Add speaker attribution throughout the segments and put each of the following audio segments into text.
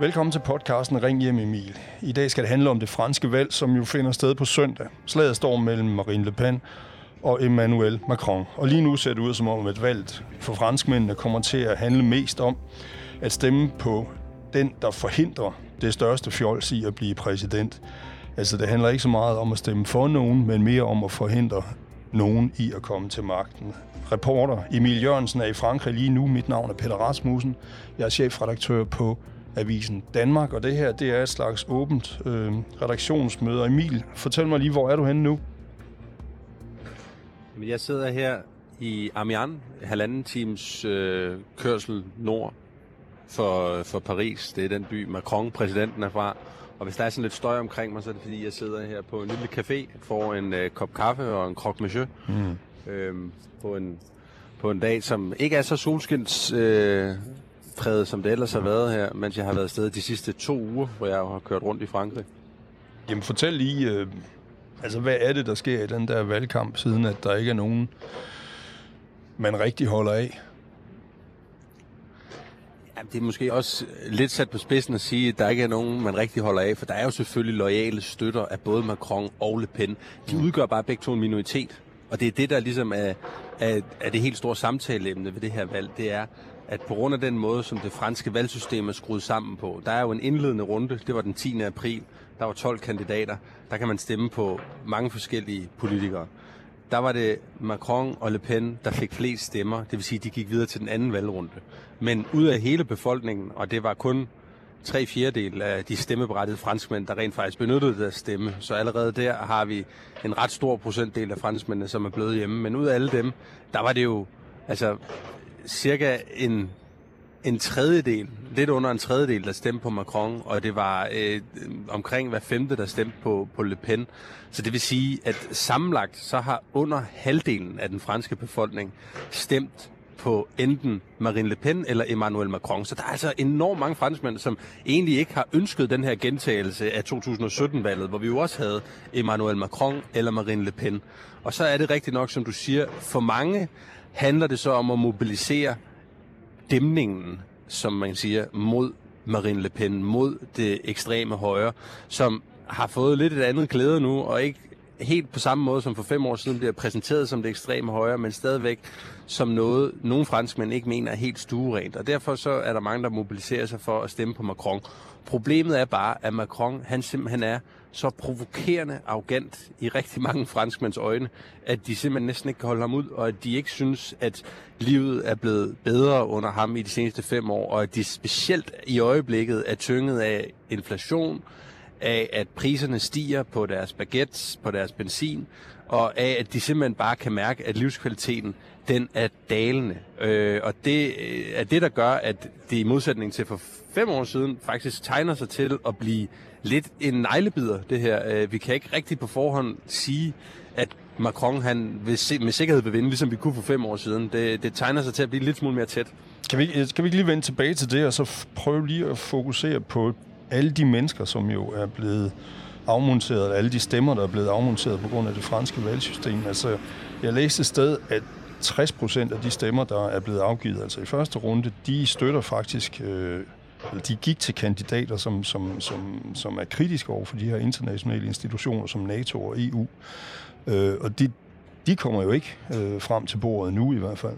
Speaker 1: Velkommen til podcasten Ring hjem Emil. I dag skal det handle om det franske valg, som jo finder sted på søndag. Slaget står mellem Marine Le Pen og Emmanuel Macron. Og lige nu ser det ud som om, at valget for franskmændene kommer til at handle mest om at stemme på den, der forhindrer det største fjols i at blive præsident. Altså det handler ikke så meget om at stemme for nogen, men mere om at forhindre nogen i at komme til magten. Reporter Emil Jørgensen er i Frankrig lige nu. Mit navn er Peter Rasmussen. Jeg er chefredaktør på Avisen Danmark, og det her det er et slags åbent øh, redaktionsmøde. Emil, fortæl mig lige, hvor er du henne nu?
Speaker 2: Jeg sidder her i Amiens, halvanden times øh, kørsel nord for, for Paris. Det er den by, Macron, præsidenten er fra. Og hvis der er sådan lidt støj omkring mig, så er det fordi, jeg sidder her på en lille café, får en øh, kop kaffe og en croque monsieur. Mm. Øhm, på, en, på en dag, som ikke er så solskins øh, præget, som det ellers har været her, mens jeg har været afsted de sidste to uger, hvor jeg har kørt rundt i Frankrig.
Speaker 1: Jamen fortæl lige, øh, altså hvad er det, der sker i den der valgkamp, siden at der ikke er nogen, man rigtig holder af?
Speaker 2: Ja, det er måske også lidt sat på spidsen at sige, at der ikke er nogen, man rigtig holder af, for der er jo selvfølgelig lojale støtter af både Macron og Le Pen. De mm. udgør bare begge to en minoritet. Og det er det, der ligesom er, er, er det helt store samtaleemne ved det her valg. Det er, at på grund af den måde, som det franske valgsystem er skruet sammen på, der er jo en indledende runde, det var den 10. april, der var 12 kandidater, der kan man stemme på mange forskellige politikere. Der var det Macron og Le Pen, der fik flest stemmer, det vil sige, de gik videre til den anden valgrunde. Men ud af hele befolkningen, og det var kun tre fjerdedel af de stemmeberettigede franskmænd, der rent faktisk benyttede deres stemme. Så allerede der har vi en ret stor procentdel af franskmændene, som er blevet hjemme. Men ud af alle dem, der var det jo altså cirka en, en tredjedel, lidt under en tredjedel, der stemte på Macron, og det var øh, omkring hver femte, der stemte på, på Le Pen. Så det vil sige, at sammenlagt så har under halvdelen af den franske befolkning stemt på enten Marine Le Pen eller Emmanuel Macron. Så der er altså enormt mange franskmænd, som egentlig ikke har ønsket den her gentagelse af 2017-valget, hvor vi jo også havde Emmanuel Macron eller Marine Le Pen. Og så er det rigtigt nok, som du siger, for mange handler det så om at mobilisere dæmningen, som man siger, mod Marine Le Pen, mod det ekstreme højre, som har fået lidt et andet klæde nu, og ikke helt på samme måde som for fem år siden bliver præsenteret som det ekstreme højre, men stadigvæk som noget, nogle franskmænd ikke mener er helt stuerent. Og derfor så er der mange, der mobiliserer sig for at stemme på Macron. Problemet er bare, at Macron han simpelthen er så provokerende arrogant i rigtig mange franskmænds øjne, at de simpelthen næsten ikke kan holde ham ud, og at de ikke synes, at livet er blevet bedre under ham i de seneste fem år, og at de specielt i øjeblikket er tynget af inflation, af at priserne stiger på deres baguettes, på deres benzin, og af at de simpelthen bare kan mærke, at livskvaliteten den er dalende. Øh, og det øh, er det, der gør, at det i modsætning til for fem år siden faktisk tegner sig til at blive lidt en neglebider, det her. Øh, vi kan ikke rigtig på forhånd sige, at Macron han vil se, med sikkerhed vil vinde, ligesom vi kunne for fem år siden. Det, det tegner sig til at blive lidt smule mere tæt.
Speaker 1: Kan vi, øh, kan vi ikke lige vende tilbage til det, og så prøve lige at fokusere på alle de mennesker, som jo er blevet afmonteret, alle de stemmer, der er blevet afmonteret på grund af det franske valgsystem. Altså, jeg læste et sted, at 60 procent af de stemmer, der er blevet afgivet, altså i første runde, de støtter faktisk, øh, eller de gik til kandidater, som, som, som, som er kritiske over for de her internationale institutioner, som NATO og EU. Øh, og de, de kommer jo ikke øh, frem til bordet nu i hvert fald.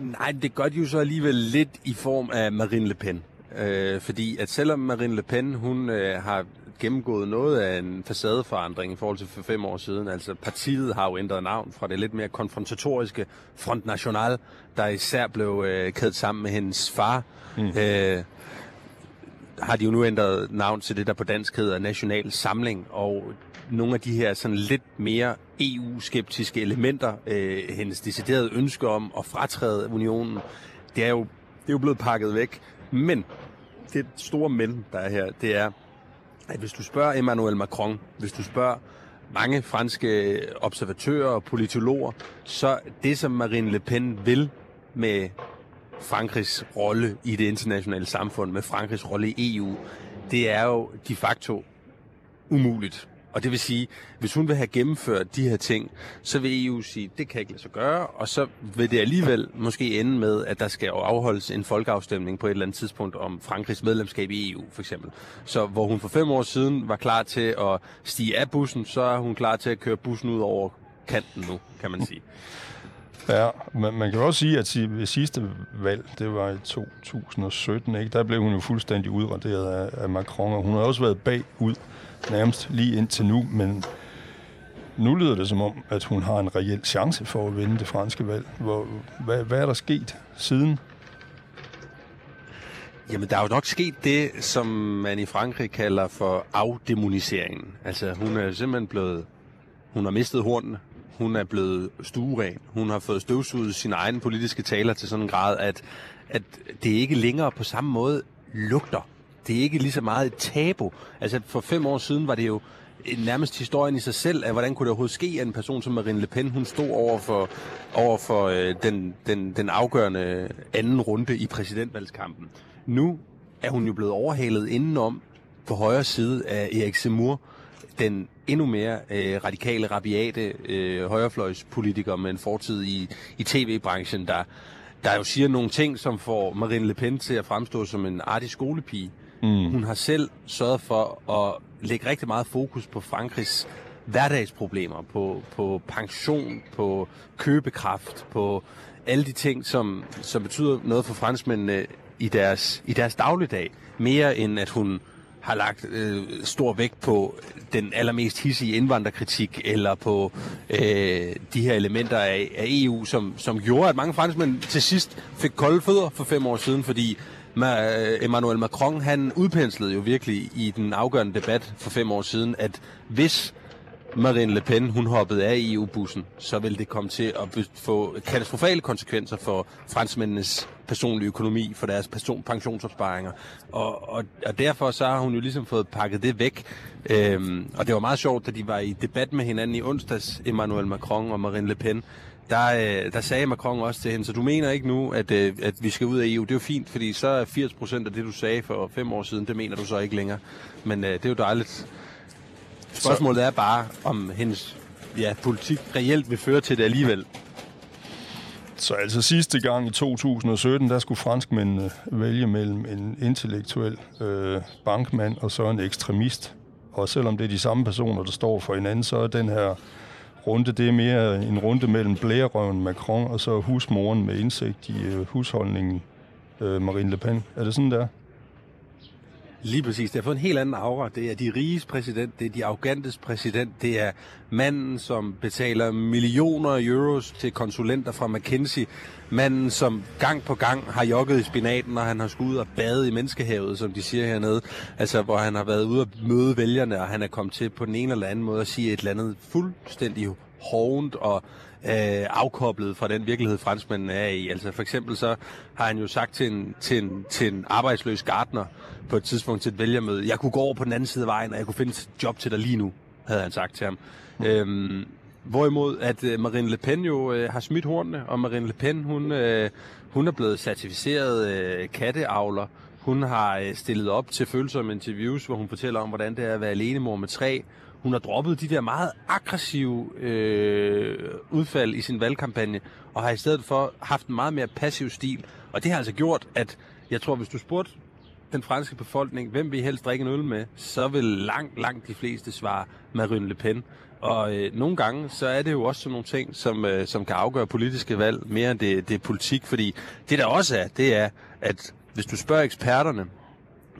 Speaker 2: Nej, det gør de jo så alligevel lidt i form af Marine Le Pen. Øh, fordi at selvom Marine Le Pen, hun øh, har gennemgået noget af en facadeforandring i forhold til for fem år siden. Altså partiet har jo ændret navn fra det lidt mere konfrontatoriske Front National, der især blev øh, kædet sammen med hendes far. Mm. Øh, har de jo nu ændret navn til det, der på dansk hedder National Samling, og nogle af de her sådan lidt mere EU-skeptiske elementer, øh, hendes deciderede ønske om at fratræde unionen, det er jo, det er jo blevet pakket væk. Men det store men, der er her, det er, at hvis du spørger Emmanuel Macron, hvis du spørger mange franske observatører og politologer, så det, som Marine Le Pen vil med Frankrigs rolle i det internationale samfund, med Frankrigs rolle i EU, det er jo de facto umuligt. Og det vil sige, hvis hun vil have gennemført de her ting, så vil EU sige, det kan ikke lade sig gøre, og så vil det alligevel måske ende med, at der skal afholdes en folkeafstemning på et eller andet tidspunkt om Frankrigs medlemskab i EU, for eksempel. Så hvor hun for fem år siden var klar til at stige af bussen, så er hun klar til at køre bussen ud over kanten nu, kan man sige.
Speaker 1: Ja, man, man kan også sige, at ved sidste valg, det var i 2017, ikke? der blev hun jo fuldstændig udraderet af, af Macron, og hun har også været bagud nærmest lige indtil nu, men nu lyder det som om, at hun har en reel chance for at vinde det franske valg. Hvor, hvad, hvad er der sket siden?
Speaker 2: Jamen, der er jo nok sket det, som man i Frankrig kalder for afdemoniseringen. Altså, hun er simpelthen blevet... Hun har mistet hornene. Hun er blevet stueren. Hun har fået støvsuget sine egne politiske taler til sådan en grad, at, at det ikke længere på samme måde lugter det er ikke lige så meget et tabu. Altså for fem år siden var det jo nærmest historien i sig selv af, hvordan kunne det overhovedet ske, at en person som Marine Le Pen, hun stod over for, over for øh, den, den, den afgørende anden runde i præsidentvalgskampen. Nu er hun jo blevet overhalet indenom på højre side af Erik Zemmour, den endnu mere øh, radikale, rabiate øh, højrefløjspolitiker med en fortid i, i tv-branchen, der, der jo siger nogle ting, som får Marine Le Pen til at fremstå som en artig skolepige. Mm. Hun har selv sørget for at lægge rigtig meget fokus på Frankrigs hverdagsproblemer, på, på pension, på købekraft, på alle de ting, som, som betyder noget for franskmændene i deres, i deres dagligdag. Mere end at hun har lagt øh, stor vægt på den allermest hissige indvandrerkritik, eller på øh, de her elementer af, af EU, som, som gjorde, at mange franskmænd til sidst fik kolde fødder for fem år siden, fordi Øh, Emmanuel Macron, han udpenslede jo virkelig i den afgørende debat for fem år siden, at hvis Marine Le Pen, hun hoppede af EU-bussen, så vil det komme til at få katastrofale konsekvenser for franskmændenes personlige økonomi, for deres person, pensionsopsparinger. Og, og, og derfor så har hun jo ligesom fået pakket det væk. Øhm, og det var meget sjovt, da de var i debat med hinanden i onsdags, Emmanuel Macron og Marine Le Pen, der, øh, der sagde Macron også til hende, så du mener ikke nu, at, øh, at vi skal ud af EU. Det er jo fint, fordi så er 80 procent af det, du sagde for fem år siden, det mener du så ikke længere. Men øh, det er jo dejligt. Spørgsmålet er bare, om hendes ja, politik reelt vil føre til det alligevel.
Speaker 1: Så altså sidste gang i 2017, der skulle franskmændene vælge mellem en intellektuel øh, bankmand og så en ekstremist. Og selvom det er de samme personer, der står for hinanden, så er den her runde, det er mere en runde mellem blærerøven Macron og så husmoren med indsigt i øh, husholdningen øh, Marine Le Pen. Er det sådan der?
Speaker 2: Lige præcis. Det har fået en helt anden aura. Det er de riges præsident, det er de arrogantes præsident, det er manden, som betaler millioner af euros til konsulenter fra McKinsey, manden, som gang på gang har jogget i spinaten, og han har skudt og badet i menneskehavet, som de siger hernede. Altså, hvor han har været ude og møde vælgerne, og han er kommet til på den ene eller anden måde at sige et eller andet fuldstændig hovent og øh, afkoblet fra den virkelighed, franskmændene er i. Altså for eksempel så har han jo sagt til en, til en, til en arbejdsløs gartner på et tidspunkt til et vælgermøde, jeg kunne gå over på den anden side af vejen, og jeg kunne finde et job til dig lige nu, havde han sagt til ham. Mm. Øhm, hvorimod at øh, Marine Le Pen jo øh, har smidt hornene, og Marine Le Pen, hun, øh, hun er blevet certificeret øh, katteavler. Hun har øh, stillet op til følsomme interviews, hvor hun fortæller om, hvordan det er at være alenemor med tre hun har droppet de der meget aggressive øh, udfald i sin valgkampagne, og har i stedet for haft en meget mere passiv stil. Og det har altså gjort, at jeg tror, hvis du spurgte den franske befolkning, hvem vil helst drikke en øl med, så vil langt, langt de fleste svare Marine Le Pen. Og øh, nogle gange, så er det jo også sådan nogle ting, som, øh, som kan afgøre politiske valg, mere end det, det er politik. Fordi det der også er, det er, at hvis du spørger eksperterne,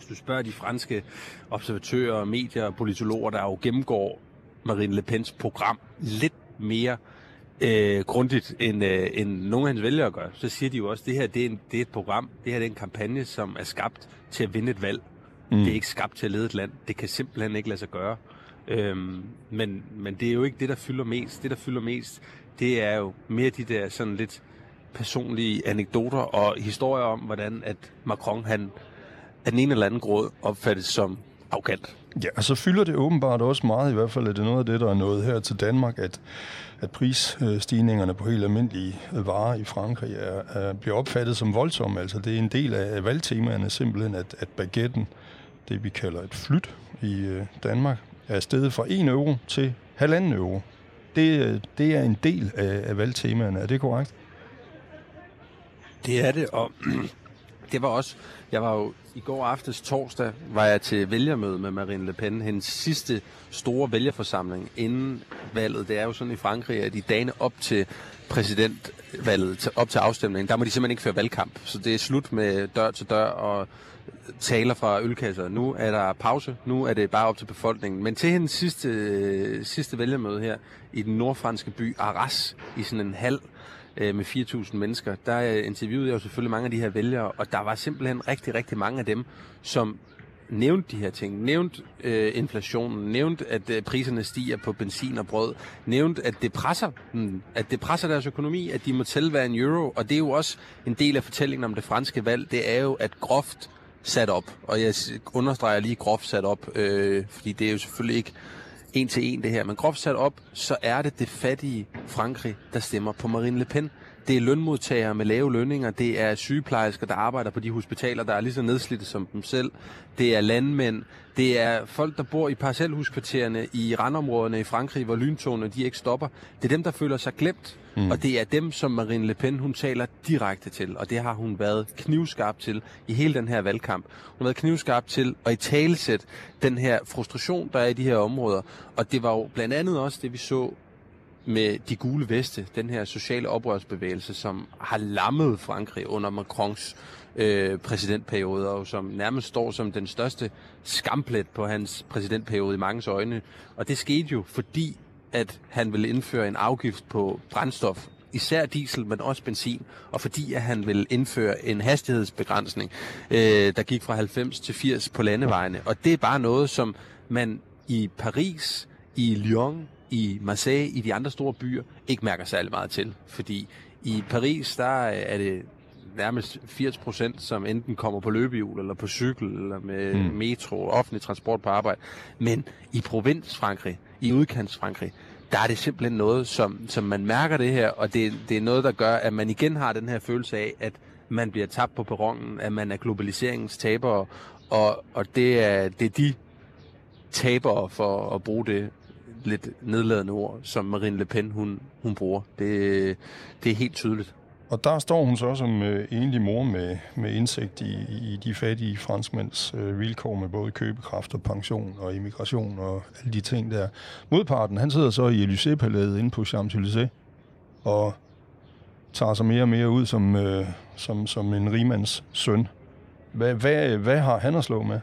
Speaker 2: hvis du spørger de franske observatører, medier og politologer, der jo gennemgår Marine Le Pens program lidt mere øh, grundigt, end, øh, end nogle af hans vælgere gør, så siger de jo også, at det her det er, en, det er et program, det her det er en kampagne, som er skabt til at vinde et valg. Mm. Det er ikke skabt til at lede et land. Det kan simpelthen ikke lade sig gøre. Øhm, men, men det er jo ikke det, der fylder mest. Det, der fylder mest, det er jo mere de der sådan lidt personlige anekdoter og historier om, hvordan at Macron han af den ene eller anden grad opfattes som arrogant.
Speaker 1: Ja, og så fylder det åbenbart også meget, i hvert fald er det noget af det, der er nået her til Danmark, at, at prisstigningerne på helt almindelige varer i Frankrig er, er, bliver opfattet som voldsomme. Altså det er en del af valgtemaerne simpelthen, at, at baguetten, det vi kalder et flyt i øh, Danmark, er steget fra 1 euro til halvanden euro. Det, det er en del af, af valgtemaerne, er det korrekt?
Speaker 2: Det er det, og det var også, jeg var jo i går aftes torsdag, var jeg til vælgermøde med Marine Le Pen, hendes sidste store vælgerforsamling inden valget. Det er jo sådan i Frankrig, at i dagene op til præsidentvalget, op til afstemningen, der må de simpelthen ikke føre valgkamp. Så det er slut med dør til dør og taler fra ølkasser. Nu er der pause, nu er det bare op til befolkningen. Men til hendes sidste, sidste vælgermøde her i den nordfranske by Arras, i sådan en halv, øh, med 4.000 mennesker, der øh, interviewede jeg jo selvfølgelig mange af de her vælgere, og der var simpelthen rigtig, rigtig mange af dem, som nævnte de her ting, nævnte øh, inflationen, nævnte, at øh, priserne stiger på benzin og brød, nævnte, at det presser dem, at det presser deres økonomi, at de må tælle hver en euro, og det er jo også en del af fortællingen om det franske valg, det er jo, at groft sat op, og jeg understreger lige groft sat op, øh, fordi det er jo selvfølgelig ikke en til en det her, men groft sat op, så er det det fattige Frankrig, der stemmer på Marine Le Pen. Det er lønmodtagere med lave lønninger, det er sygeplejersker, der arbejder på de hospitaler, der er lige så nedslidte som dem selv, det er landmænd, det er folk, der bor i parcelhuskvartererne i randområderne i Frankrig, hvor lyntogene de ikke stopper. Det er dem, der føler sig glemt, mm. og det er dem, som Marine Le Pen hun taler direkte til, og det har hun været knivskarp til i hele den her valgkamp. Hun har været knivskarp til at i talesæt den her frustration, der er i de her områder, og det var jo blandt andet også det, vi så med de gule veste, den her sociale oprørsbevægelse, som har lammet Frankrig under Macrons øh, præsidentperiode, og som nærmest står som den største skamplet på hans præsidentperiode i mange øjne. Og det skete jo, fordi at han ville indføre en afgift på brændstof, især diesel, men også benzin, og fordi at han ville indføre en hastighedsbegrænsning, øh, der gik fra 90 til 80 på landevejene. Og det er bare noget, som man i Paris, i Lyon, i Marseille, i de andre store byer, ikke mærker særlig meget til. Fordi i Paris, der er det nærmest 80 procent, som enten kommer på løbehjul, eller på cykel, eller med mm. metro, offentlig transport på arbejde. Men i provins Frankrig, i udkants Frankrig, der er det simpelthen noget, som, som man mærker det her, og det, det er noget, der gør, at man igen har den her følelse af, at man bliver tabt på perronen, at man er globaliseringens tabere, og, og det, er, det er de tabere, for at bruge det lidt nedladende ord, som Marine Le Pen hun, hun bruger. Det, det er helt tydeligt.
Speaker 1: Og der står hun så som øh, enlig mor med, med indsigt i, i de fattige franskmænds øh, vilkår med både købekraft og pension og immigration og alle de ting der. Modparten, han sidder så i Élysée-palæet inde på Champs-Élysées og tager sig mere og mere ud som, øh, som, som en rimands søn. Hvad, hvad, hvad har han at slå med?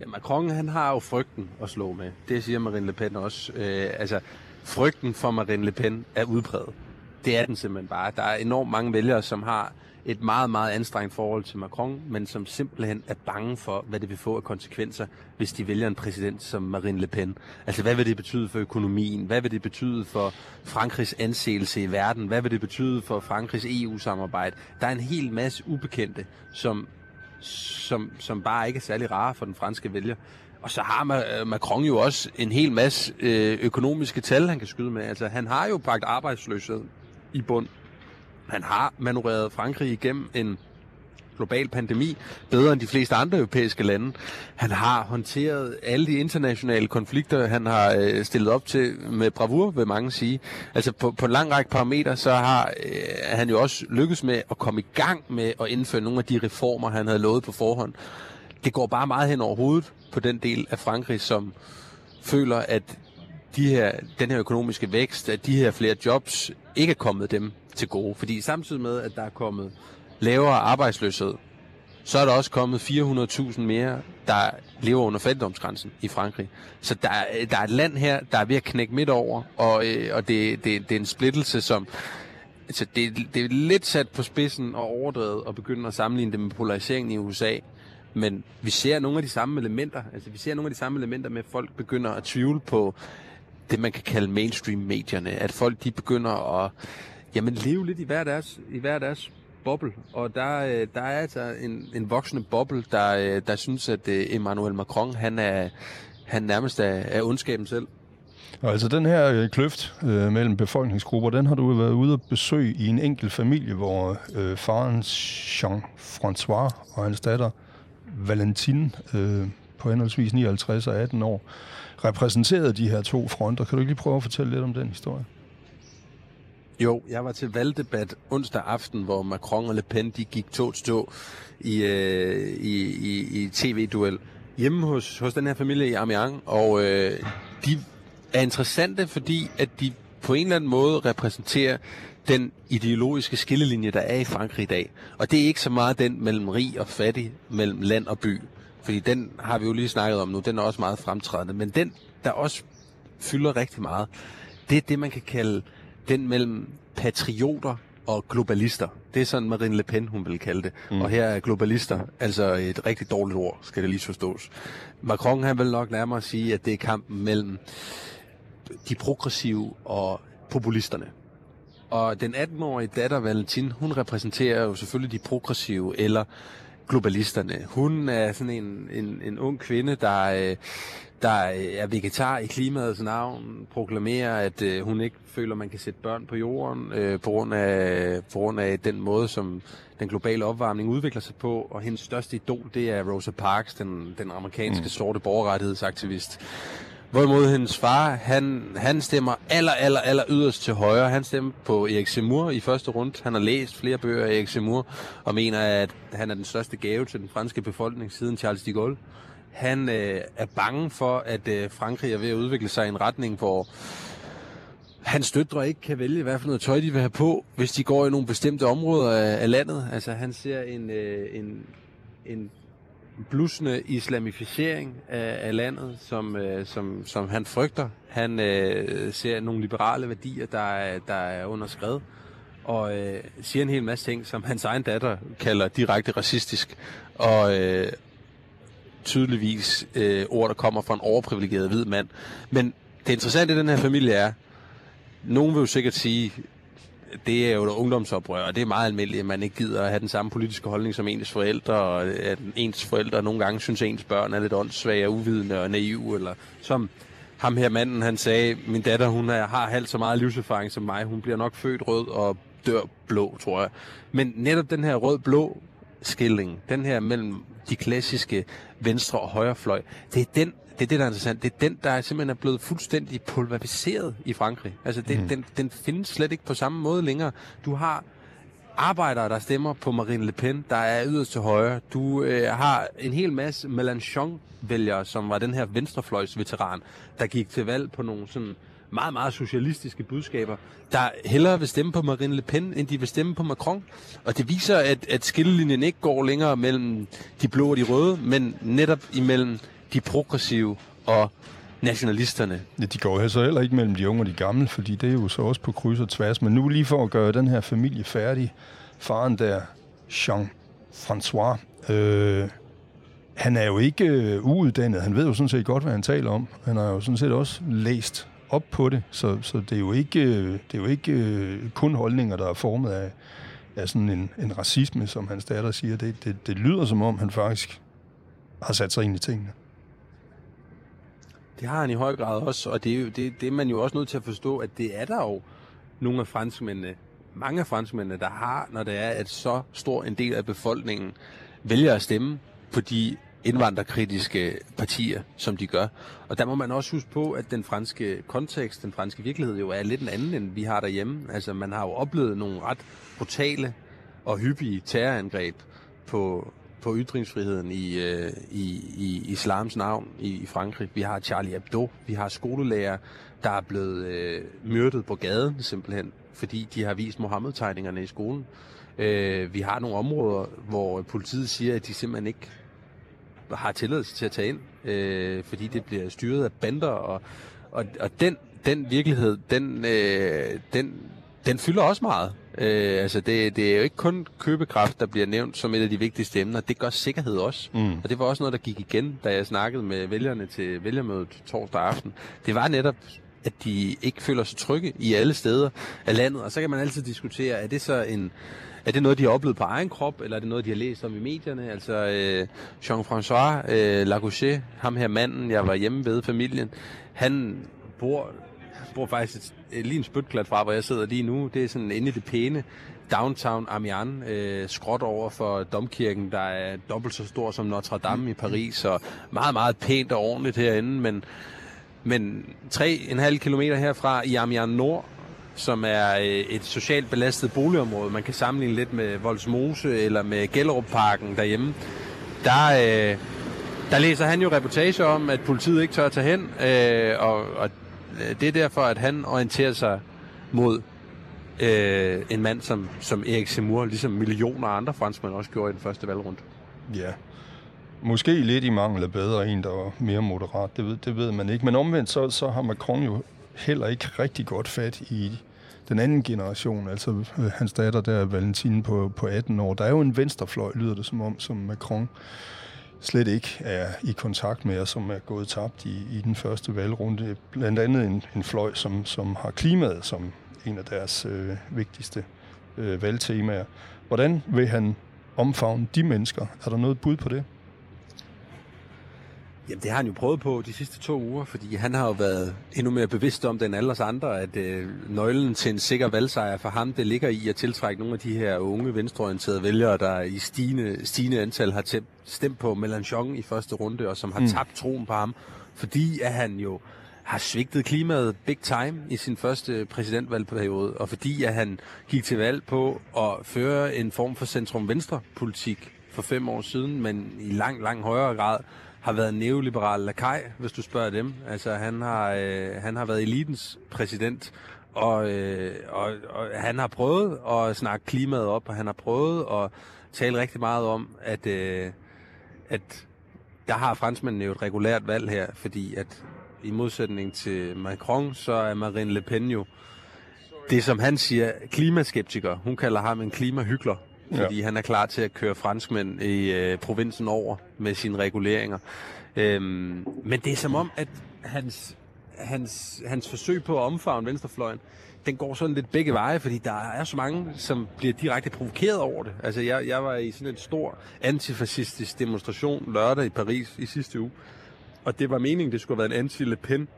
Speaker 2: Ja, Macron han har jo frygten at slå med. Det siger Marine Le Pen også. Øh, altså, frygten for Marine Le Pen er udpræget det er den simpelthen bare. Der er enormt mange vælgere, som har et meget, meget anstrengt forhold til Macron, men som simpelthen er bange for, hvad det vil få af konsekvenser, hvis de vælger en præsident som Marine Le Pen. Altså, hvad vil det betyde for økonomien? Hvad vil det betyde for Frankrigs anseelse i verden? Hvad vil det betyde for Frankrigs EU-samarbejde? Der er en hel masse ubekendte, som, som, som bare ikke er særlig rare for den franske vælger. Og så har øh, Macron jo også en hel masse øh, økonomiske tal, han kan skyde med. Altså, han har jo bragt arbejdsløshed i bund. Han har manøvreret Frankrig igennem en global pandemi bedre end de fleste andre europæiske lande. Han har håndteret alle de internationale konflikter, han har øh, stillet op til med bravur, vil mange sige. Altså på, på en lang række parametre, så har øh, han jo også lykkes med at komme i gang med at indføre nogle af de reformer, han havde lovet på forhånd. Det går bare meget hen over hovedet på den del af Frankrig, som føler, at de her, den her økonomiske vækst, at de her flere jobs ikke er kommet dem til gode. Fordi samtidig med, at der er kommet lavere arbejdsløshed, så er der også kommet 400.000 mere, der lever under fattigdomsgrænsen i Frankrig. Så der, der er et land her, der er ved at knække midt over, og, øh, og det, det, det er en splittelse, som... Altså det, det er lidt sat på spidsen og overdrevet at begynde at sammenligne det med polariseringen i USA. Men vi ser nogle af de samme elementer. Altså vi ser nogle af de samme elementer med, at folk begynder at tvivle på det, man kan kalde mainstream-medierne. At folk de begynder at jamen, leve lidt i hver deres, i hver deres boble. Og der, øh, der er altså en, en voksende boble, der, øh, der synes, at øh, Emmanuel Macron, han er, han nærmest er, er ondskaben selv.
Speaker 1: Og altså den her kløft øh, mellem befolkningsgrupper, den har du været ude at besøge i en enkelt familie, hvor øh, faren Jean-François og hans datter Valentine øh, på henholdsvis 59 og 18 år, repræsenterede de her to fronter. Kan du ikke lige prøve at fortælle lidt om den historie?
Speaker 2: Jo, jeg var til valgdebat onsdag aften, hvor Macron og Le Pen de gik to stå i, øh, i, i, i tv-duel hjemme hos, hos den her familie i Amiens, og øh, de er interessante, fordi at de på en eller anden måde repræsenterer den ideologiske skillelinje, der er i Frankrig i dag. Og det er ikke så meget den mellem rig og fattig, mellem land og by. Fordi den har vi jo lige snakket om nu, den er også meget fremtrædende. Men den, der også fylder rigtig meget, det er det, man kan kalde den mellem patrioter og globalister. Det er sådan Marine Le Pen, hun vil kalde det. Mm. Og her er globalister, altså et rigtig dårligt ord, skal det lige forstås. Macron han vil nok nærmere sige, at det er kampen mellem de progressive og populisterne. Og den 18-årige datter Valentin, hun repræsenterer jo selvfølgelig de progressive eller globalisterne. Hun er sådan en, en, en ung kvinde, der, øh, der er vegetar i klimaets navn, proklamerer, at øh, hun ikke føler, man kan sætte børn på jorden øh, på, grund af, på grund af den måde, som den globale opvarmning udvikler sig på. Og hendes største idol, det er Rosa Parks, den, den amerikanske mm. sorte borgerrettighedsaktivist. Hvorimod hendes far, han, han stemmer aller, aller, aller yderst til højre. Han stemmer på Erik Zemmour i første runde. Han har læst flere bøger af Erik Zemmour, og mener, at han er den største gave til den franske befolkning siden Charles de Gaulle. Han øh, er bange for, at øh, Frankrig er ved at udvikle sig i en retning, hvor hans døtre ikke kan vælge, hvad for noget tøj de vil have på, hvis de går i nogle bestemte områder af, af landet. Altså han ser en, øh, en, en blusende islamificering af, af landet, som, øh, som, som han frygter. Han øh, ser nogle liberale værdier, der er, der er under og øh, siger en hel masse ting, som hans egen datter kalder direkte racistisk, og øh, tydeligvis øh, ord, der kommer fra en overprivilegeret hvid mand. Men det interessante i den her familie er, nogen vil jo sikkert sige, det er jo et ungdomsoprør, og det er meget almindeligt, at man ikke gider at have den samme politiske holdning som ens forældre, og at ens forældre nogle gange synes, at ens børn er lidt åndssvage og uvidende og naive, eller som ham her manden, han sagde, min datter, hun er, har halvt så meget livserfaring som mig, hun bliver nok født rød og dør blå, tror jeg. Men netop den her rød-blå skilling, den her mellem de klassiske venstre og højre fløj, det er den, det er det, der er interessant. Det er den, der simpelthen er blevet fuldstændig pulveriseret i Frankrig. Altså, det, mm. den, den findes slet ikke på samme måde længere. Du har arbejdere, der stemmer på Marine Le Pen, der er yderst til højre. Du øh, har en hel masse Mélenchon-vælgere, som var den her venstrefløjsveteran, der gik til valg på nogle sådan meget, meget socialistiske budskaber, der hellere vil stemme på Marine Le Pen, end de vil stemme på Macron. Og det viser, at, at skillelinjen ikke går længere mellem de blå og de røde, men netop imellem de progressive og nationalisterne.
Speaker 1: Ja, de går jo så heller ikke mellem de unge og de gamle, fordi det er jo så også på kryds og tværs. Men nu lige for at gøre den her familie færdig, faren der, Jean-François, øh, han er jo ikke øh, uuddannet. Han ved jo sådan set godt, hvad han taler om. Han har jo sådan set også læst op på det, så, så det er jo ikke, øh, det er jo ikke øh, kun holdninger, der er formet af, af sådan en, en racisme, som hans datter siger. Det, det, det lyder som om, han faktisk har sat sig ind i tingene.
Speaker 2: Det har han i høj grad også, og det er, jo, det, det er man jo også nødt til at forstå, at det er der jo nogle af franskmændene, mange af franskmændene, der har, når det er, at så stor en del af befolkningen vælger at stemme på de indvandrerkritiske partier, som de gør. Og der må man også huske på, at den franske kontekst, den franske virkelighed jo er lidt en anden, end vi har derhjemme. Altså man har jo oplevet nogle ret brutale og hyppige terrorangreb på, på ytringsfriheden i, øh, i, i islams navn i, i Frankrig. Vi har Charlie Hebdo, vi har skolelærer, der er blevet øh, myrdet på gaden simpelthen, fordi de har vist Mohammed-tegningerne i skolen. Øh, vi har nogle områder, hvor politiet siger, at de simpelthen ikke har tilladelse til at tage ind, øh, fordi det bliver styret af bander, og, og, og den, den virkelighed, den, øh, den, den fylder også meget. Øh, altså det, det er jo ikke kun købekraft, der bliver nævnt som et af de vigtigste emner. Det gør sikkerhed også. Mm. Og det var også noget, der gik igen, da jeg snakkede med vælgerne til vælgermødet torsdag aften. Det var netop at de ikke føler sig trygge i alle steder af landet. Og så kan man altid diskutere, er det så en, er det noget, de har oplevet på egen krop, eller er det noget, de har læst om i medierne? Altså, øh, Jean-François øh, Lagouche, ham her manden, jeg var hjemme ved familien, han bor bor faktisk et, lige en spytklat fra, hvor jeg sidder lige nu. Det er sådan inde i det pæne downtown Amiens, øh, skråt over for domkirken, der er dobbelt så stor som Notre Dame i Paris, og meget, meget pænt og ordentligt herinde, men, men 3,5 km herfra i Amiens Nord, som er øh, et socialt belastet boligområde. Man kan sammenligne lidt med Voldsmose eller med Gellerup-parken derhjemme. Der, øh, der læser han jo reportage om, at politiet ikke tør at tage hen, øh, og, og Øh, det er derfor, at han orienterer sig mod øh, en mand som, som Erik Zemmour, ligesom millioner af andre franskmænd også gjorde i den første valgrunde.
Speaker 1: Ja, måske lidt i mangel af bedre en, der var mere moderat, det ved, det ved man ikke. Men omvendt, så, så har Macron jo heller ikke rigtig godt fat i den anden generation, altså øh, hans datter der, Valentine på, på 18 år. Der er jo en venstrefløj, lyder det som om, som Macron slet ikke er i kontakt med, og som er gået tabt i, i den første valgrunde. Blandt andet en, en fløj, som, som har klimaet som en af deres øh, vigtigste øh, valgtemaer. Hvordan vil han omfavne de mennesker? Er der noget bud på det?
Speaker 2: Jamen det har han jo prøvet på de sidste to uger, fordi han har jo været endnu mere bevidst om den alle os andre, at øh, nøglen til en sikker valgsejr for ham, det ligger i at tiltrække nogle af de her unge venstreorienterede vælgere, der i stigende, stigende antal har stemt på Mélenchon i første runde, og som har mm. tabt troen på ham, fordi at han jo har svigtet klimaet big time i sin første præsidentvalgperiode, og fordi at han gik til valg på at føre en form for centrum-venstre-politik for fem år siden, men i lang, lang højere grad har været neoliberal lakaj, hvis du spørger dem. Altså, han har, øh, han har været elitens præsident, og, øh, og, og han har prøvet at snakke klimaet op, og han har prøvet at tale rigtig meget om, at, øh, at der har franskmændene jo et regulært valg her, fordi at i modsætning til Macron, så er Marine Le Pen jo det, som han siger, klimaskeptiker. Hun kalder ham en klimahykler fordi ja. han er klar til at køre franskmænd i øh, provinsen over med sine reguleringer. Øhm, men det er som om, at hans, hans, hans forsøg på at omfavne venstrefløjen, den går sådan lidt begge veje, fordi der er så mange, som bliver direkte provokeret over det. Altså, jeg, jeg var i sådan en stor antifascistisk demonstration lørdag i Paris i sidste uge, og det var meningen, det skulle have været en anti-Le Pen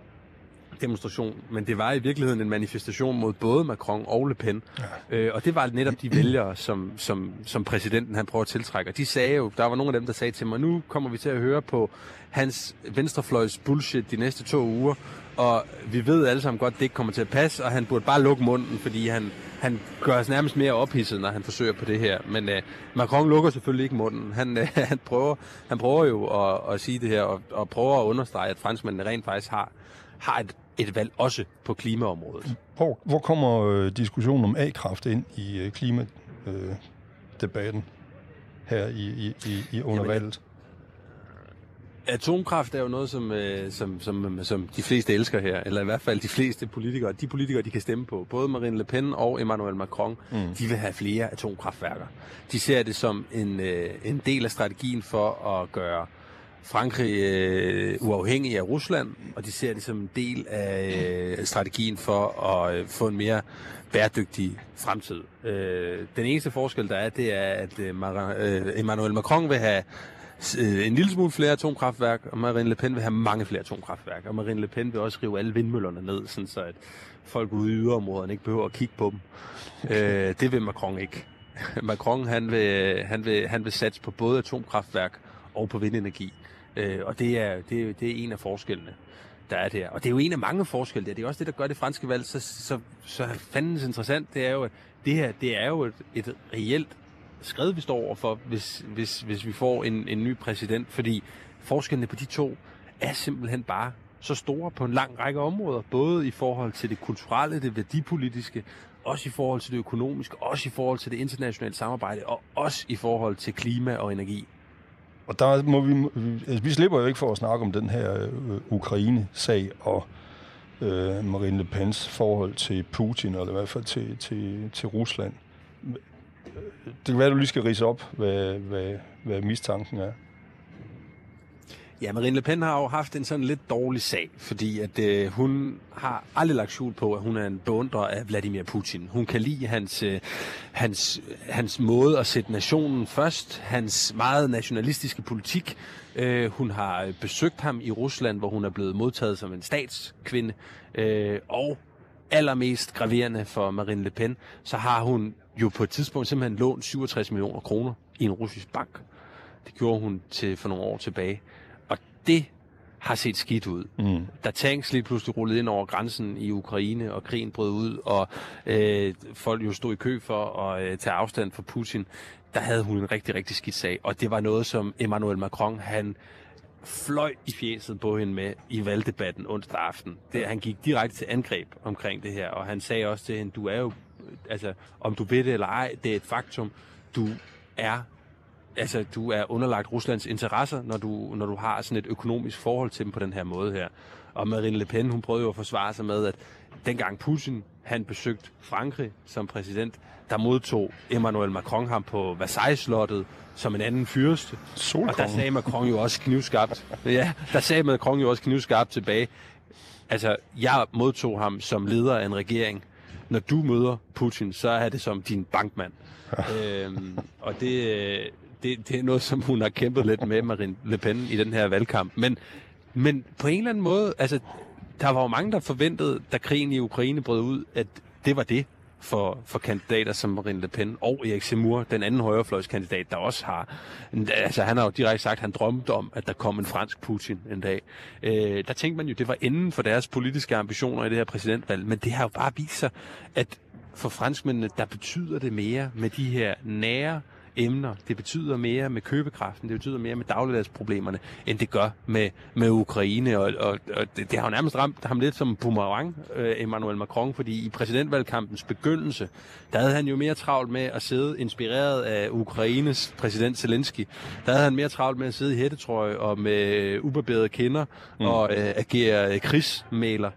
Speaker 2: demonstration, men det var i virkeligheden en manifestation mod både Macron og Le Pen. Ja. Øh, og det var netop de vælgere, som, som, som præsidenten han prøver at tiltrække. Og de sagde jo, der var nogle af dem, der sagde til mig, nu kommer vi til at høre på hans venstrefløjs bullshit de næste to uger, og vi ved alle sammen godt, at det ikke kommer til at passe, og han burde bare lukke munden, fordi han, han gør os nærmest mere ophidset, når han forsøger på det her. Men uh, Macron lukker selvfølgelig ikke munden. Han, uh, han, prøver, han prøver jo at, at sige det her, og, og prøver at understrege, at franskmændene rent faktisk har, har et et valg også på klimaområdet.
Speaker 1: Hvor, hvor kommer øh, diskussionen om A-kraft ind i øh, klimadebatten øh, her i, i, i, i under Jamen, valget?
Speaker 2: Atomkraft er jo noget, som, øh, som, som, som de fleste elsker her, eller i hvert fald de fleste politikere. De politikere, de kan stemme på, både Marine Le Pen og Emmanuel Macron, mm. de vil have flere atomkraftværker. De ser det som en, øh, en del af strategien for at gøre Frankrig øh, uafhængig af Rusland, og de ser det som en del af øh, strategien for at øh, få en mere bæredygtig fremtid. Øh, den eneste forskel, der er, det er, at øh, øh Emmanuel Macron vil have øh, en lille smule flere atomkraftværk, og Marine Le Pen vil have mange flere atomkraftværk, og Marine Le Pen vil også rive alle vindmøllerne ned, sådan så at folk ude i yderområderne ikke behøver at kigge på dem. Øh, det vil Macron ikke. Macron han vil, han, vil, han vil satse på både atomkraftværk og på vindenergi. Øh, og det er, det, det er en af forskellene, der er der. Og det er jo en af mange forskelle der. Det er også det, der gør det franske valg så, så, så fandens interessant. Det er jo, at det her det er jo et, et reelt skred, vi står overfor, hvis, hvis, hvis vi får en, en ny præsident. Fordi forskellene på de to er simpelthen bare så store på en lang række områder. Både i forhold til det kulturelle, det værdipolitiske, også i forhold til det økonomiske, også i forhold til det internationale samarbejde, og også i forhold til klima og energi.
Speaker 1: Og der må vi, altså, vi slipper jo ikke for at snakke om den her øh, Ukraine-sag og øh, Marine Le Pens forhold til Putin, eller i hvert fald til, til, til Rusland. Øh, det kan være, du lige skal rise op, hvad, hvad, hvad mistanken er.
Speaker 2: Ja, Marine Le Pen har jo haft en sådan lidt dårlig sag, fordi at øh, hun har aldrig lagt skjul på, at hun er en beundrer af Vladimir Putin. Hun kan lide hans, øh, hans, hans måde at sætte nationen først, hans meget nationalistiske politik. Øh, hun har besøgt ham i Rusland, hvor hun er blevet modtaget som en statskvinde, øh, og allermest graverende for Marine Le Pen, så har hun jo på et tidspunkt simpelthen lånt 67 millioner kroner i en russisk bank. Det gjorde hun til for nogle år tilbage. Det har set skidt ud. Mm. Da tanks lige pludselig rullede ind over grænsen i Ukraine, og krigen brød ud, og øh, folk jo stod i kø for at øh, tage afstand fra Putin, der havde hun en rigtig, rigtig skidt sag. Og det var noget, som Emmanuel Macron, han fløj i fjeset på hende med i valgdebatten onsdag aften. Det, han gik direkte til angreb omkring det her, og han sagde også til hende, du er jo, altså, om du ved det eller ej, det er et faktum, du er altså, du er underlagt Ruslands interesser, når du, når du har sådan et økonomisk forhold til dem på den her måde her. Og Marine Le Pen, hun prøvede jo at forsvare sig med, at dengang Putin, han besøgte Frankrig som præsident, der modtog Emmanuel Macron ham på Versailles-slottet som en anden fyrste. Og der sagde Macron jo også knivskarpt. ja, der sagde Macron jo også knivskarpt tilbage. Altså, jeg modtog ham som leder af en regering. Når du møder Putin, så er det som din bankmand. øhm, og det, det, det er noget, som hun har kæmpet lidt med, Marine Le Pen, i den her valgkamp. Men, men på en eller anden måde, altså, der var jo mange, der forventede, da krigen i Ukraine brød ud, at det var det for, for kandidater som Marine Le Pen og Erik Zemmour, den anden højrefløjskandidat, der også har. Altså, han har jo direkte sagt, at han drømte om, at der kom en fransk Putin en dag. Øh, der tænkte man jo, det var enden for deres politiske ambitioner i det her præsidentvalg, men det har jo bare vist sig, at for franskmændene, der betyder det mere med de her nære emner. Det betyder mere med købekraften, det betyder mere med dagligdagsproblemerne, end det gør med, med Ukraine. Og, og, og det, det har jo nærmest ramt ham lidt som boomerang, øh, Emmanuel Macron, fordi i præsidentvalgkampens begyndelse, der havde han jo mere travlt med at sidde inspireret af Ukraines præsident Zelensky. Der havde han mere travlt med at sidde i hættetrøje og med ubarbederede kinder mm. og øh, agere krigsmæler.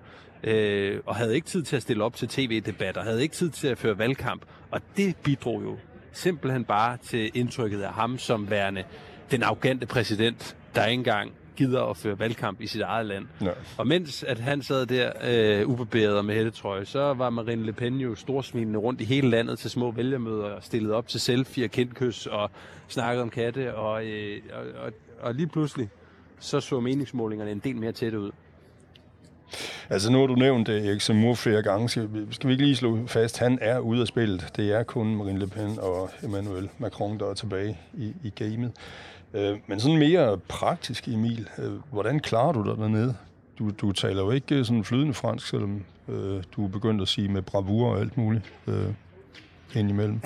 Speaker 2: Øh, og havde ikke tid til at stille op til tv-debatter, havde ikke tid til at føre valgkamp. Og det bidrog jo simpelthen bare til indtrykket af ham som værende den arrogante præsident, der ikke engang gider at føre valgkamp i sit eget land. Ja. Og mens at han sad der øh, ubarberet med hættetrøje, så var Marine Le Pen jo storsmilende rundt i hele landet til små vælgermøder og stillet op til selfie og kendtkys og snakket om katte. Og, øh, og, og, og lige pludselig, så så meningsmålingerne en del mere tætte ud.
Speaker 1: Altså nu har du nævnt det, Erik Zemmour flere gange. Skal vi, skal vi ikke lige slå fast, han er ude af spillet. Det er kun Marine Le Pen og Emmanuel Macron, der er tilbage i, i gamet. Øh, men sådan mere praktisk, Emil, øh, hvordan klarer du dig dernede? Du, du taler jo ikke øh, sådan flydende fransk, selvom øh, du er begyndt at sige med bravur og alt muligt øh, indimellem.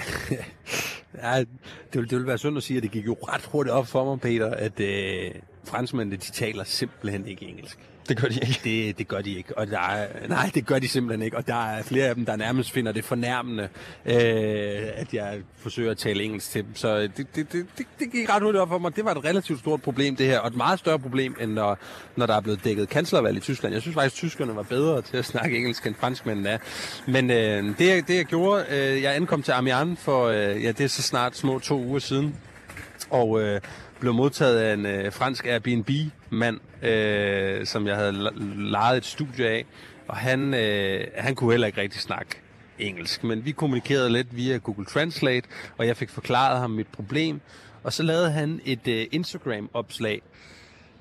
Speaker 2: ja, det ville, det vil være synd at sige, at det gik jo ret hurtigt op for mig, Peter, at øh, franskmændene, de taler simpelthen ikke engelsk.
Speaker 1: Det gør de ikke.
Speaker 2: Det, det gør de ikke. Og der er, nej, det gør de simpelthen ikke. Og der er flere af dem, der nærmest finder det fornærmende, øh, at jeg forsøger at tale engelsk til dem. Så det, det, det, det, det gik ret hurtigt op for mig. Det var et relativt stort problem, det her. Og et meget større problem, end når, når der er blevet dækket kanslervalg i Tyskland. Jeg synes faktisk, at tyskerne var bedre til at snakke engelsk, end franskmændene er. Men øh, det, det, jeg gjorde, øh, jeg ankom til Amiens for, øh, ja, det er så snart små to uger siden. Og øh, blev modtaget af en øh, fransk Airbnb-mand, øh, som jeg havde lejet et studie af, og han, øh, han kunne heller ikke rigtig snakke engelsk, men vi kommunikerede lidt via Google Translate, og jeg fik forklaret ham mit problem, og så lavede han et øh, Instagram-opslag,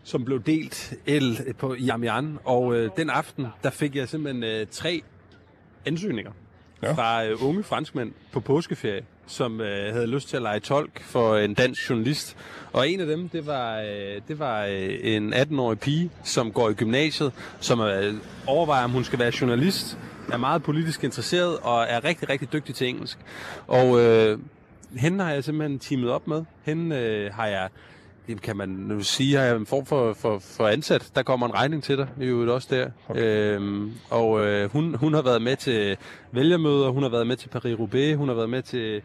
Speaker 2: som blev delt el på Yamian, og øh, den aften, der fik jeg simpelthen øh, tre ansøgninger ja. fra øh, unge franskmænd på påskeferie, som øh, havde lyst til at lege tolk for en dansk journalist. Og en af dem, det var, øh, det var øh, en 18-årig pige, som går i gymnasiet, som øh, overvejer, om hun skal være journalist, er meget politisk interesseret og er rigtig, rigtig dygtig til engelsk. Og øh, hende har jeg simpelthen teamet op med. Hende øh, har jeg det kan man nu sige, har en form for, for, for ansat. Der kommer en regning til dig, i øvrigt også der. Okay. Øhm, og øh, hun, hun har været med til vælgermøder, hun har været med til Paris-Roubaix, hun har været med til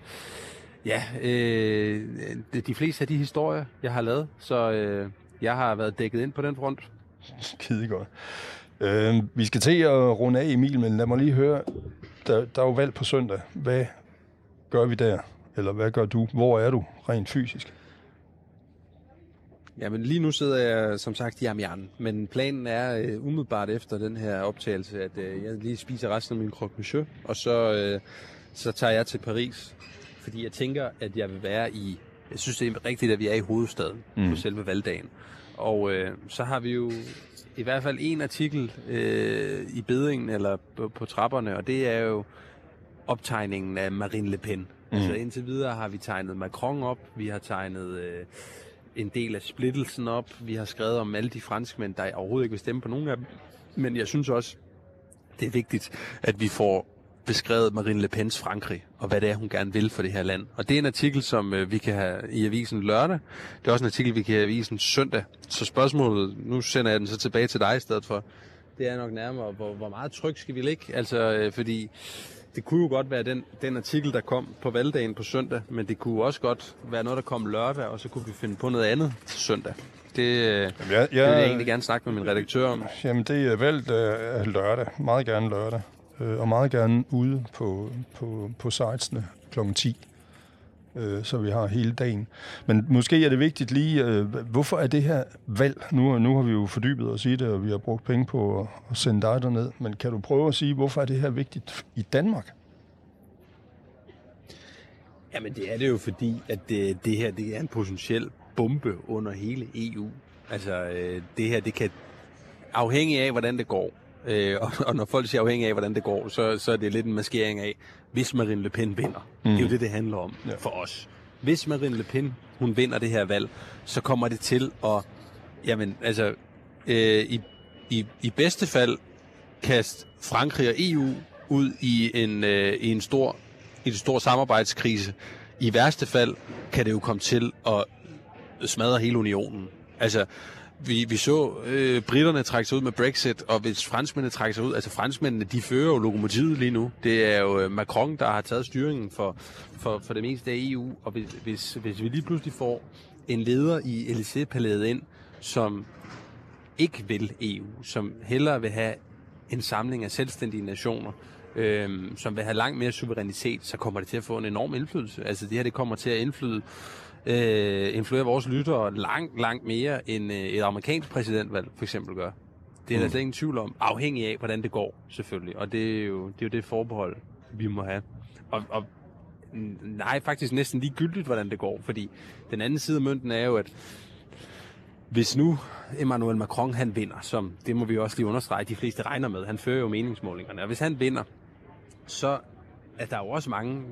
Speaker 2: ja, øh, de, de fleste af de historier, jeg har lavet. Så øh, jeg har været dækket ind på den front.
Speaker 1: Skide godt. Øh, vi skal til at runde af, Emil, men lad mig lige høre. Der, der er jo valg på søndag. Hvad gør vi der? Eller hvad gør du? Hvor er du rent fysisk?
Speaker 2: Jamen lige nu sidder jeg som sagt i Amiens, men planen er uh, umiddelbart efter den her optagelse, at uh, jeg lige spiser resten af min croque monsieur, og så, uh, så tager jeg til Paris, fordi jeg tænker, at jeg vil være i, jeg synes det er rigtigt, at vi er i hovedstaden mm. på selve valgdagen. Og uh, så har vi jo i hvert fald en artikel uh, i bedingen eller på, på trapperne, og det er jo optegningen af Marine Le Pen Mm. Altså indtil videre har vi tegnet Macron op, vi har tegnet øh, en del af splittelsen op, vi har skrevet om alle de franskmænd, der overhovedet ikke vil stemme på nogen af dem. Men jeg synes også, det er vigtigt, at vi får beskrevet Marine Le Pens Frankrig, og hvad det er, hun gerne vil for det her land. Og det er en artikel, som øh, vi kan have i avisen lørdag. Det er også en artikel, vi kan have i avisen søndag. Så spørgsmålet, nu sender jeg den så tilbage til dig i stedet for, det er nok nærmere, hvor, hvor meget tryk skal vi lægge? Altså, øh, fordi det kunne jo godt være den, den artikel, der kom på valgdagen på søndag, men det kunne også godt være noget, der kom lørdag, og så kunne vi finde på noget andet til søndag. Det, øh, jamen, jeg, jeg, det vil jeg egentlig gerne snakke med min redaktør om.
Speaker 1: Jamen, det er valgt øh, lørdag. Meget gerne lørdag øh, og meget gerne ude på, på, på sitesene kl. 10, øh, så vi har hele dagen. Men måske er det vigtigt lige, øh, hvorfor er det her valg? Nu, nu har vi jo fordybet os i det, og vi har brugt penge på at, at sende dig derned, men kan du prøve at sige, hvorfor er det her vigtigt i Danmark?
Speaker 2: Jamen det er det jo fordi, at det, det her det er en potentiel bombe under hele EU. Altså øh, det her, det kan afhængig af, hvordan det går, Øh, og, og når folk siger afhængig af, hvordan det går, så, så er det lidt en maskering af, hvis Marine Le Pen vinder. Mm. Det er jo det, det handler om ja. for os. Hvis Marine Le Pen, hun vinder det her valg, så kommer det til at, jamen, altså, øh, i, i, i bedste fald kaste Frankrig og EU ud i en, øh, i en stor, i en stor samarbejdskrise. I værste fald kan det jo komme til at smadre hele unionen. Altså, vi, vi så øh, britterne trække sig ud med Brexit, og hvis franskmændene trækker sig ud, altså franskmændene, de fører jo lokomotivet lige nu. Det er jo øh, Macron, der har taget styringen for, for, for det meste af EU, og hvis, hvis, hvis vi lige pludselig får en leder i Élysée-palæet ind, som ikke vil EU, som hellere vil have en samling af selvstændige nationer, øhm, som vil have langt mere suverænitet, så kommer det til at få en enorm indflydelse. Altså det her, det kommer til at indflyde øh, influerer vores lyttere langt, langt mere, end øh, et amerikansk præsidentvalg for eksempel gør. Det er mm. der slet ingen tvivl om, afhængig af, hvordan det går, selvfølgelig. Og det er jo det, er jo det forbehold, vi må have. Og, og nej, faktisk næsten ligegyldigt, hvordan det går, fordi den anden side af mønten er jo, at hvis nu Emmanuel Macron han vinder, som det må vi også lige understrege, de fleste regner med, han fører jo meningsmålingerne, og hvis han vinder, så er der jo også mange,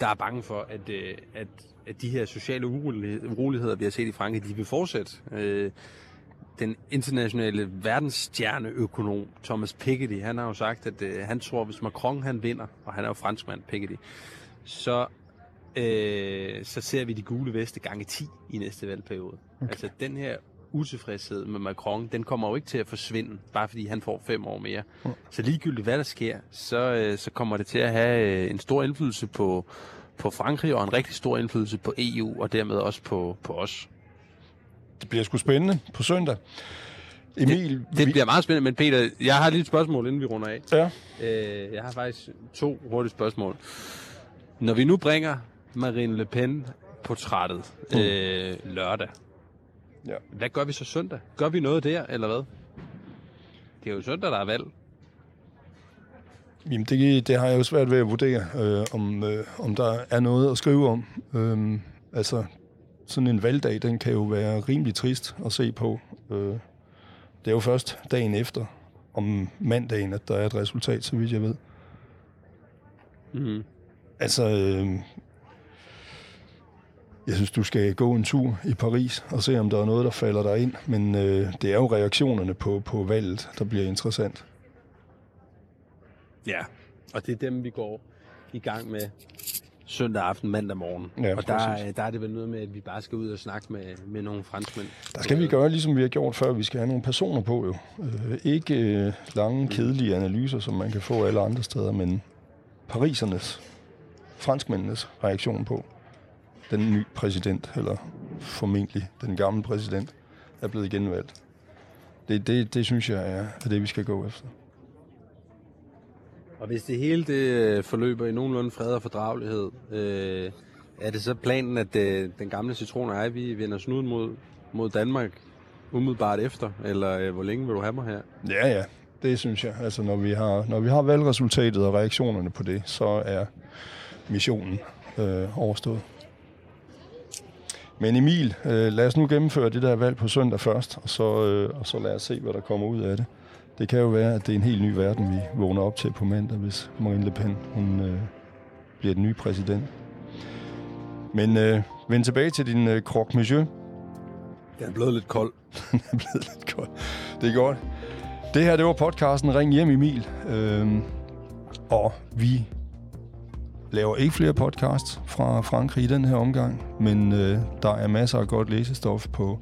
Speaker 2: der er bange for, at, øh, at at de her sociale uroligheder, vi har set i Frankrig, de vil fortsætte. Øh, den internationale verdensstjerneøkonom Thomas Piketty, han har jo sagt, at øh, han tror, hvis Macron han vinder, og han er jo franskmand, Piketty, så, øh, så ser vi de gule veste gange 10 i næste valgperiode. Okay. Altså den her utilfredshed med Macron, den kommer jo ikke til at forsvinde, bare fordi han får fem år mere. Mm. Så ligegyldigt hvad der sker, så, øh, så kommer det til at have øh, en stor indflydelse på, på Frankrig og en rigtig stor indflydelse på EU og dermed også på, på os.
Speaker 1: Det bliver sgu spændende på søndag.
Speaker 2: Emil, det, det vi... bliver meget spændende, men Peter, jeg har lige et spørgsmål, inden vi runder af.
Speaker 1: Ja.
Speaker 2: Øh, jeg har faktisk to hurtige spørgsmål. Når vi nu bringer Marine Le Pen portrættet mm. øh, lørdag, ja. hvad gør vi så søndag? Gør vi noget der, eller hvad? Det er jo søndag, der er valg.
Speaker 1: Jamen, det, det har jeg jo svært ved at vurdere, øh, om, øh, om der er noget at skrive om. Øh, altså, sådan en valgdag, den kan jo være rimelig trist at se på. Øh, det er jo først dagen efter, om mandagen, at der er et resultat, så vidt jeg ved. Mm. Altså, øh, jeg synes, du skal gå en tur i Paris og se, om der er noget, der falder dig ind. Men øh, det er jo reaktionerne på, på valget, der bliver interessant.
Speaker 2: Ja, og det er dem, vi går i gang med søndag aften, mandag morgen. Ja, og der, der er det vel noget med, at vi bare skal ud og snakke med, med nogle franskmænd.
Speaker 1: Der skal vi gøre, ligesom vi har gjort før. Vi skal have nogle personer på jo. Øh, ikke øh, lange, mm. kedelige analyser, som man kan få alle andre steder, men parisernes, franskmændenes reaktion på den nye præsident, eller formentlig den gamle præsident, er blevet genvalgt. Det, det, det synes jeg er, er det, vi skal gå efter.
Speaker 2: Og hvis det hele det øh, forløber i nogenlunde fred og fordragelighed, øh, er det så planen, at øh, den gamle citron og jeg, vi vender snuden mod, mod Danmark umiddelbart efter? Eller øh, hvor længe vil du have mig her?
Speaker 1: Ja, ja. Det synes jeg. Altså, når vi har, når vi har valgresultatet og reaktionerne på det, så er missionen øh, overstået. Men Emil, øh, lad os nu gennemføre det der valg på søndag først, og så, øh, og så lad os se, hvad der kommer ud af det det kan jo være, at det er en helt ny verden, vi vågner op til på mandag, hvis Marine Le Pen hun, øh, bliver den nye præsident. Men øh, vend tilbage til din øh, croque monsieur.
Speaker 2: Den er blevet lidt kold.
Speaker 1: Den er blevet lidt kold. Det er godt. Det her, det var podcasten Ring hjem Emil. Øhm, og vi laver ikke flere podcasts fra Frankrig i den her omgang, men øh, der er masser af godt læsestof på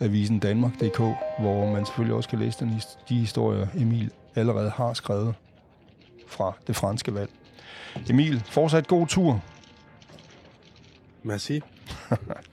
Speaker 1: avisen Danmark.dk, hvor man selvfølgelig også kan læse den, de historier, Emil allerede har skrevet fra det franske valg. Emil, fortsat god tur.
Speaker 2: Merci.